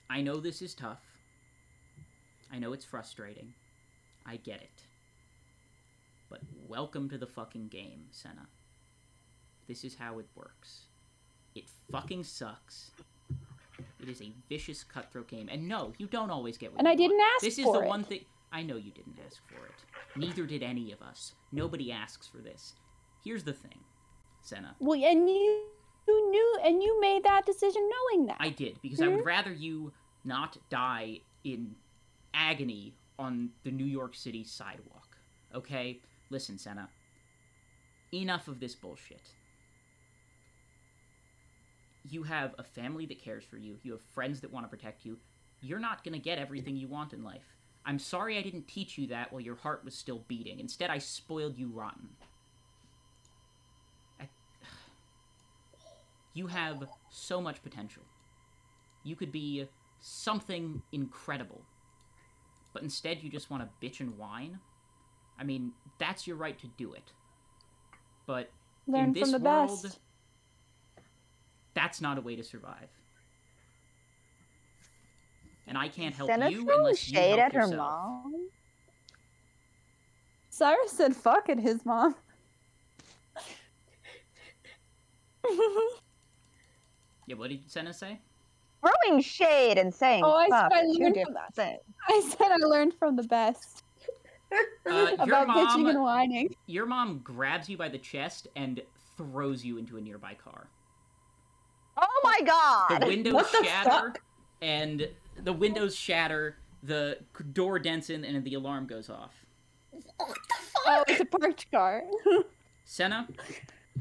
I know this is tough. I know it's frustrating. I get it. Welcome to the fucking game, Senna. This is how it works. It fucking sucks. It is a vicious cutthroat game. And no, you don't always get what you want. And I didn't want. ask This is the it. one thing I know you didn't ask for it. Neither did any of us. Nobody asks for this. Here's the thing, Senna. Well, and you, you knew, and you made that decision knowing that. I did because I would hmm? rather you not die in agony on the New York City sidewalk. Okay? Listen, Senna. Enough of this bullshit. You have a family that cares for you. You have friends that want to protect you. You're not going to get everything you want in life. I'm sorry I didn't teach you that while your heart was still beating. Instead, I spoiled you rotten. I... You have so much potential. You could be something incredible. But instead, you just want to bitch and whine? I mean, that's your right to do it. But Learn in this from the world, best. that's not a way to survive. And I can't help Senna you throwing unless you shade help at her mom. Cyrus said fuck at his mom. Yeah, what did Senna say? Throwing shade and saying Oh, I said fuck I learned from different that. I said I learned from the best Uh, your about bitching and mom, whining. your mom grabs you by the chest and throws you into a nearby car. Oh my god! The windows What the shatter, fuck? and the windows shatter. The door dents in, and the alarm goes off. Oh, it's a parked car. Senna,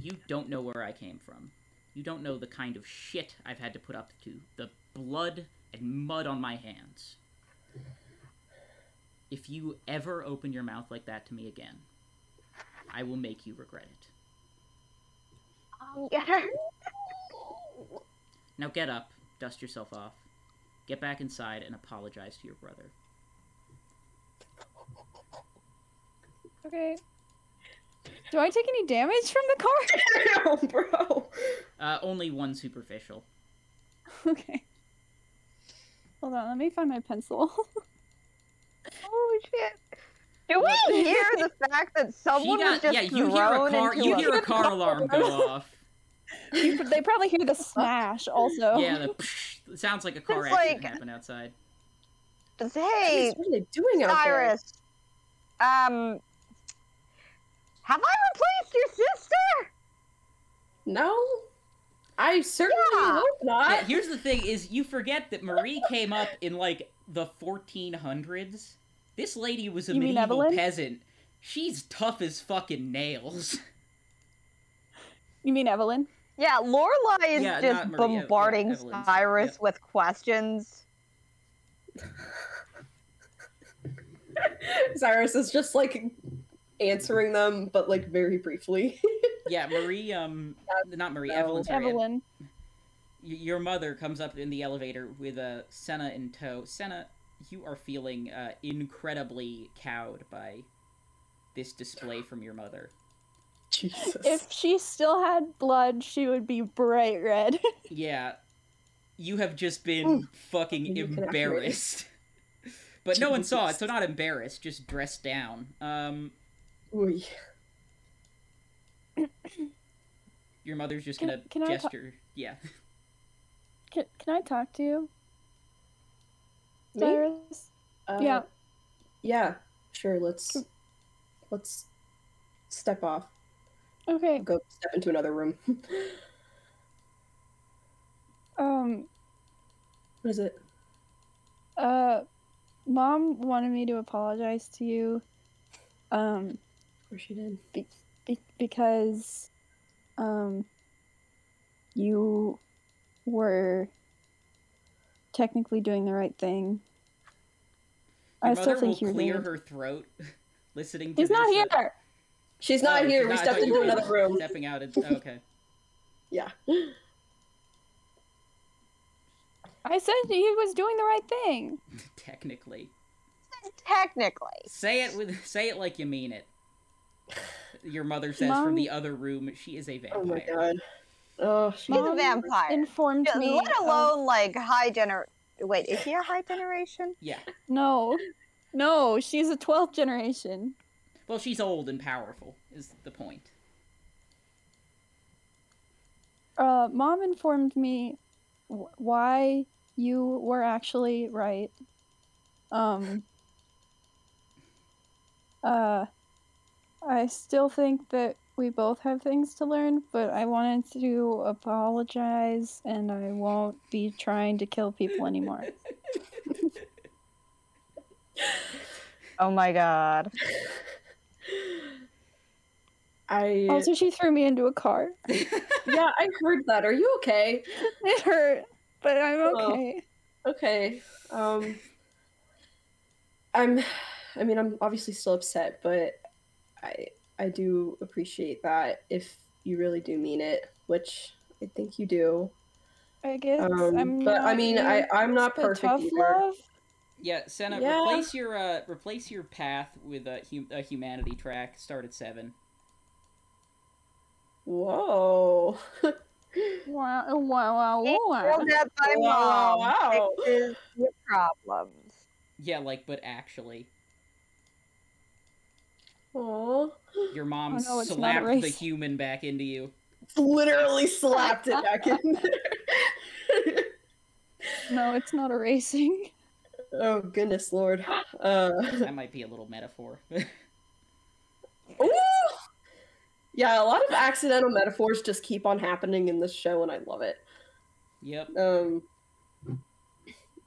you don't know where I came from. You don't know the kind of shit I've had to put up to. The blood and mud on my hands. If you ever open your mouth like that to me again, I will make you regret it. Get her. Now get up, dust yourself off, get back inside, and apologize to your brother. Okay. Do I take any damage from the car? no, bro. Uh, only one superficial. okay. Hold on, let me find my pencil. Oh shit! Do we hear the fact that She someone was got just yeah. You thrown hear a car. into You a hear a car alarm go off. You- they probably hear the smash also. Yeah, the it sounds like a car It's accident like- happened outside. Just, Hey, what are they doing out there? Cyrus. Um, have I replaced your sister? No, I certainly Yeah. hope Yeah, not. here's the thing: is you forget that Marie came up in like the 1400s. This lady was a You mean medieval Evelyn? peasant. She's tough as fucking nails. You mean Evelyn? Yeah, Lorelai is Yeah, just Maria, bombarding Evelyn's- Cyrus yeah. with questions. Cyrus is just like answering them, but like very briefly. yeah, Marie. Um, not Marie. No. Evelyn. Evelyn. Y- your mother comes up in the elevator with uh, Senna in tow. Senna, you are feeling uh, incredibly cowed by this display from your mother. Jesus. If she still had blood, she would be bright red. Yeah, you have just been fucking embarrassed. but no one saw it, so not embarrassed, just dressed down. Um, Ooh, your mother's just Can- gonna can I ta- gesture. yeah, can, can I talk to you, me? Cyrus? Uh, yeah. Yeah. Sure. Let's let's step off. Okay. Go step into another room. Um. what is it? Uh. Mom wanted me to apologize to you. Um. Where she did? be- because um you were technically doing the right thing. your I mother still will think you're clear doing her throat, listening. to He's not this, here. She's not oh, here. she's we not- stepped into another room. Stepping out. It's, okay. Yeah. I said he was doing the right thing. Technically, Technically. say it with say it like you mean it. Your mother says from the other room, she is a vampire. Oh my god. Oh, she He's a Mom vampire. Informed Yeah, me. Let of- alone like high gener. Wait, is he a high generation? Yeah. no, no, she's a twelfth generation. Well, she's old and powerful. Is the point? Uh, Mom informed me wh- why you were actually right. Um. Uh, I still think that we both have things to learn, but I wanted to apologize, and I won't be trying to kill people anymore. Oh my god. I Also, she threw me into a car. yeah, I heard that. Are you okay? It hurt, but I'm Oh. okay. Okay. Um I'm I mean I'm obviously still upset, but I I do appreciate that if you really do mean it, which I think you do. I guess Um, I'm. but I mean, I- I'm not but perfect Tough either. love. Yeah, Senna, Yeah. replace your uh, replace your path with a, hum- a humanity track. Start at seven. Whoa. Wow! Wow! Wow! wow. Killed at my Wow, mom. wow. Fixes your problems. Yeah, like, but actually, Aw. your mom Oh, no, it's not a slapped the human back into you. Literally slapped it back in there. No, it's not erasing. oh goodness lord. Uh That might be a little metaphor. Ooh! Yeah, a lot of accidental metaphors just keep on happening in this show, and I love it. yep. Um,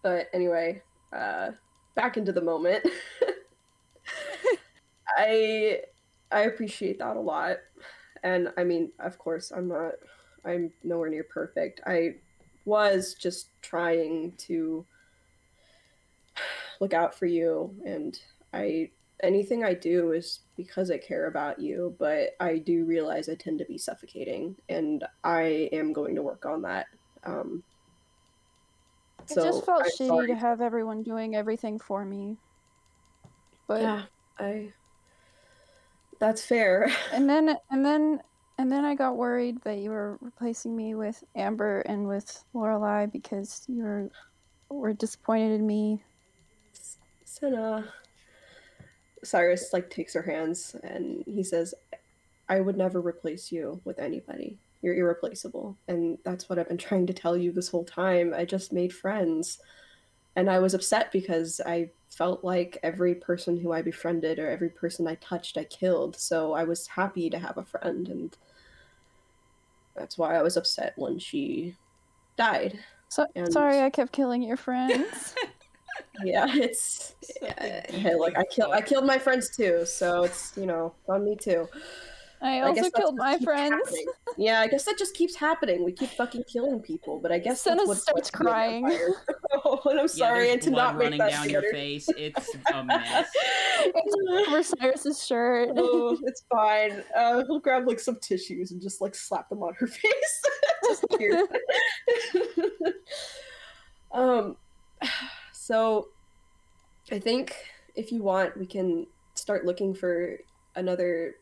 but anyway, uh, back into the moment. I I appreciate that a lot, and I mean, of course, I'm not. I'm nowhere near perfect. I was just trying to look out for you, and I anything I do is because I care about you, but I do realize I tend to be suffocating, and I am going to work on that. Um, It just felt I'm shitty sorry. to have everyone doing everything for me. But Yeah, I. That's fair. and then and then and then I got worried that you were replacing me with Amber and with Lorelai because you were were disappointed in me. Senna, uh, Cyrus like takes her hands and he says, "I would never replace you with anybody. You're irreplaceable, and that's what I've been trying to tell you this whole time. I just made friends, and I was upset because I felt like every person who I befriended or every person I touched, I killed. So I was happy to have a friend, and that's why I was upset when she died. So, And- sorry, I kept killing your friends. Yeah, it's Such a hey, look, I like, killed I killed my friends too, so it's you know on me too. I I also guess killed my friends. happening. Yeah, I guess that just keeps happening. We keep fucking killing people, but I guess Senna that's what starts like to be a crying. oh, and I'm Yeah, sorry, there's and to blood not make running that down your face. It's a mess. Over Cyrus's shirt. oh, it's fine. Uh, he'll grab like some tissues and just like slap them on her face. just cute. um, so I think if you want, we can start looking for another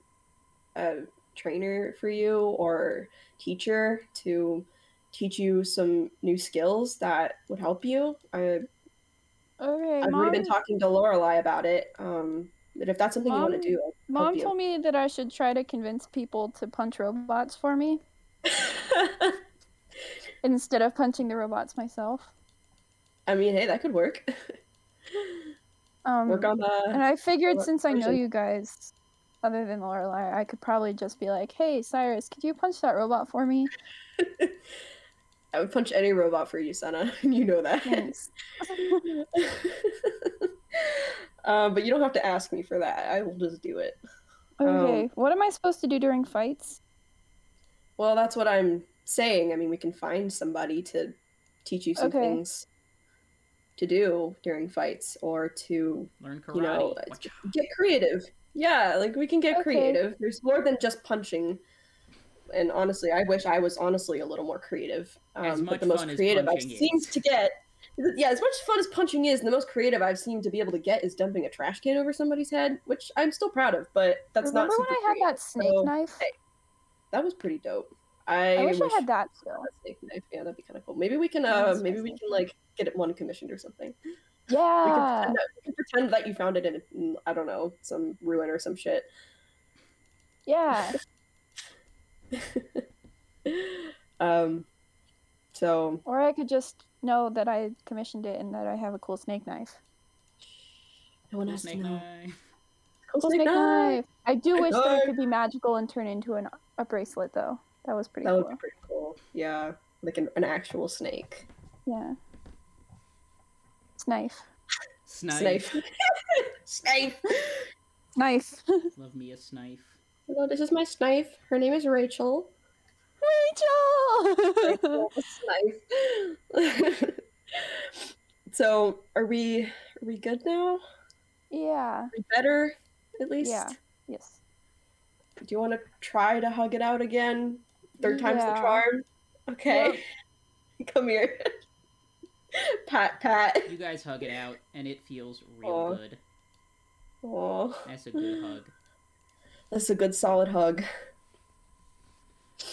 uh, trainer for you or teacher to teach you some new skills that would help you. I, Okay, I've mom. already been talking to Lorelai about it. Um, but if that's something you want to do, I'll Mom told me that I should try to convince people to punch robots for me instead of punching the robots myself. I mean, hey, that could work. Um, work on that. and. I figured since I know you guys, other than Lorelai, I could probably just be like, "Hey, Cyrus, could you punch that robot for me?" I would punch any robot for you, Senna. you know that. Thanks. um, but you don't have to ask me for that. I will just do it. Okay, Um, what am I supposed to do during fights? Well, that's what I'm saying. I mean, we can find somebody to teach you some Okay. things to do during fights or to Learn karate. you know, Watch get creative. Yeah, like we can get Okay. creative. There's more than just punching. And honestly, I wish I was honestly a little more creative. Um, As but much the most fun as creative I've seemed to get, yeah, as much fun as punching is, the most creative I've seemed to be able to get is dumping a trash can over somebody's head, which I'm still proud of. But that's Remember not. when super I had creative. that snake so- knife? hey, That was pretty dope. I, I wish, I had that still. had a snake knife. Yeah, that'd be kind of cool. Maybe we can. Uh, maybe we can like get it one commissioned or something. We Yeah. can, pretend that, we can pretend that you found it in, in, I don't know, some ruin or some shit. Yeah. um, so Or I could just know that I commissioned it and that I have a cool snake knife. no one Cool has to snake know. knife. Cool Cool snake knife. I do Snake wish that it could be magical and turn into an, a bracelet, though. That was pretty That would cool. be pretty cool. Yeah, like an, an actual snake. Yeah. Knife. Snipe. Snake. snake. Knife. Love me a snipe. Hello, this is my snipe. Her name is Rachel. Rachel! Snipe. so, are we are we good now? yeah. Are we better at least? Yeah. Yes. Do you want to try to hug it out again? Third time's the charm. Okay. Come here. pat, pat. You guys hug it out, and it feels real Aw. good. Oh, That's a good hug. that's a good solid hug.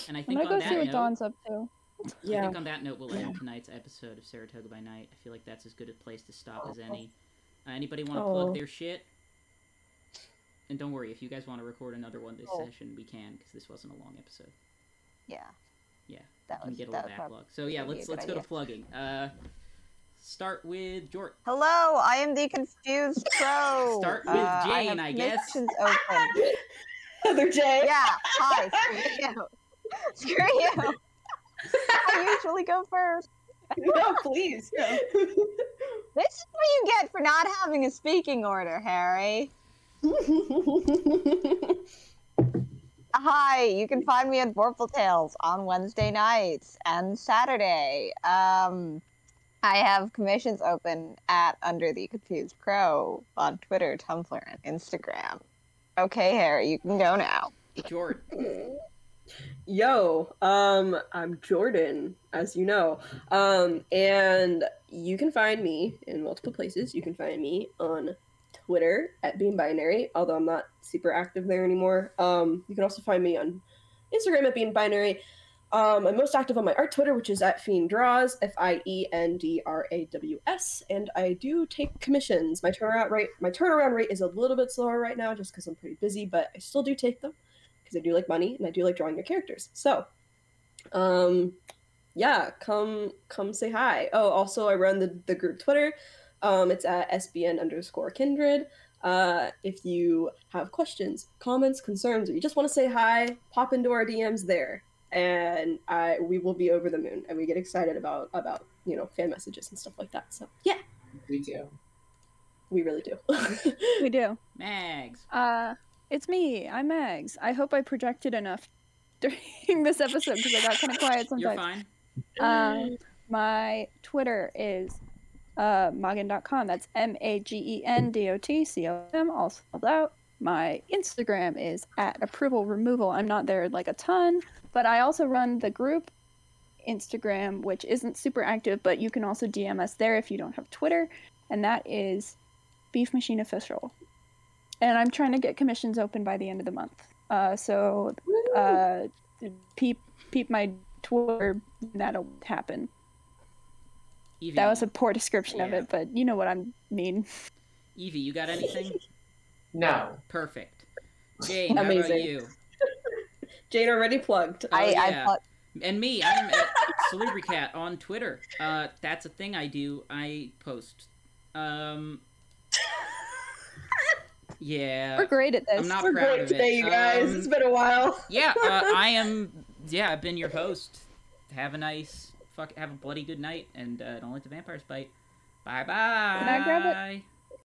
And I I'm think gonna on go see that what note, Dawn's up to. Yeah. I Yeah. think on that note, we'll end tonight's episode of Saratoga by Night. I feel like that's as good a place to stop as any. Uh, anybody want to Oh. plug their shit? And don't worry, if you guys want to record another one this Oh. session, we can because this wasn't a long episode. Yeah. Yeah, That We was can get a that little was backlog. So yeah, let's let's go to plugging. Uh, start with Jort. Hello, I am the confused crow. Start with Uh, Jane, have I guess. commissions Open. Heather J. Yeah. Hi. Screw you. Screw you. I usually go first. no, please. This is what you get for not having a speaking order, Harry. Hi, you can find me at Vorpal Tales on Wednesday nights and Saturday. Um, I have commissions open at Under the Confused Crow on Twitter, Tumblr, and Instagram. Okay, Harry, you can go now. Jordan. Yo, um, I'm Jordan, as you know. Um, and you can find me in multiple places. You can find me on Twitter at Being Binary, although I'm not super active there anymore. Um, you can also find me on Instagram at Being Binary. Um, I'm most active on my art Twitter, which is at Fiend Draws, F I E N D R A W S, and I do take commissions. My turnaround rate, my turnaround rate is a little bit slower right now, just because I'm pretty busy, but I still do take them because I do like money and I do like drawing your characters. So, um, yeah, come come say hi. Oh, also I run the the group Twitter. Um, it's at SBN underscore kindred. Uh, if you have questions, comments, concerns, or you just want to say hi, pop into our DMs there and I we will be over the moon, and we get excited about about you know fan messages and stuff like that. So yeah, We do. we really do. We do. Mags. Uh, it's me. I'm Mags. I hope I projected enough during this episode because I got kind of quiet sometimes You're sometimes. fine. Um, my Twitter is uh, Magen.com. That's M A G E N D O T C O M, all spelled out. My Instagram is at approval removal. I'm not there like a ton, but I also run the group Instagram, which isn't super active, but you can also DM us there if you don't have Twitter, and that is Beef Machine Official. And I'm trying to get commissions open by the end of the month. Uh, so uh, peep peep my Twitter. That'll happen. Evie. That was a poor description of it, but you know what I mean. Evie, you got anything? No. Perfect. Jane, how about you? Jane already plugged. Oh, I, yeah. I thought And me, I'm at Salubricat on Twitter. Uh, that's a thing I do. I post. Um. Yeah. We're great at this. I'm not We're proud great of today, it. you guys. Um, it's been a while. yeah, uh, I am. Yeah, I've been your host. Have a nice, fuck, have a bloody good night, and uh, don't let the vampires bite. Bye bye. Can I grab it?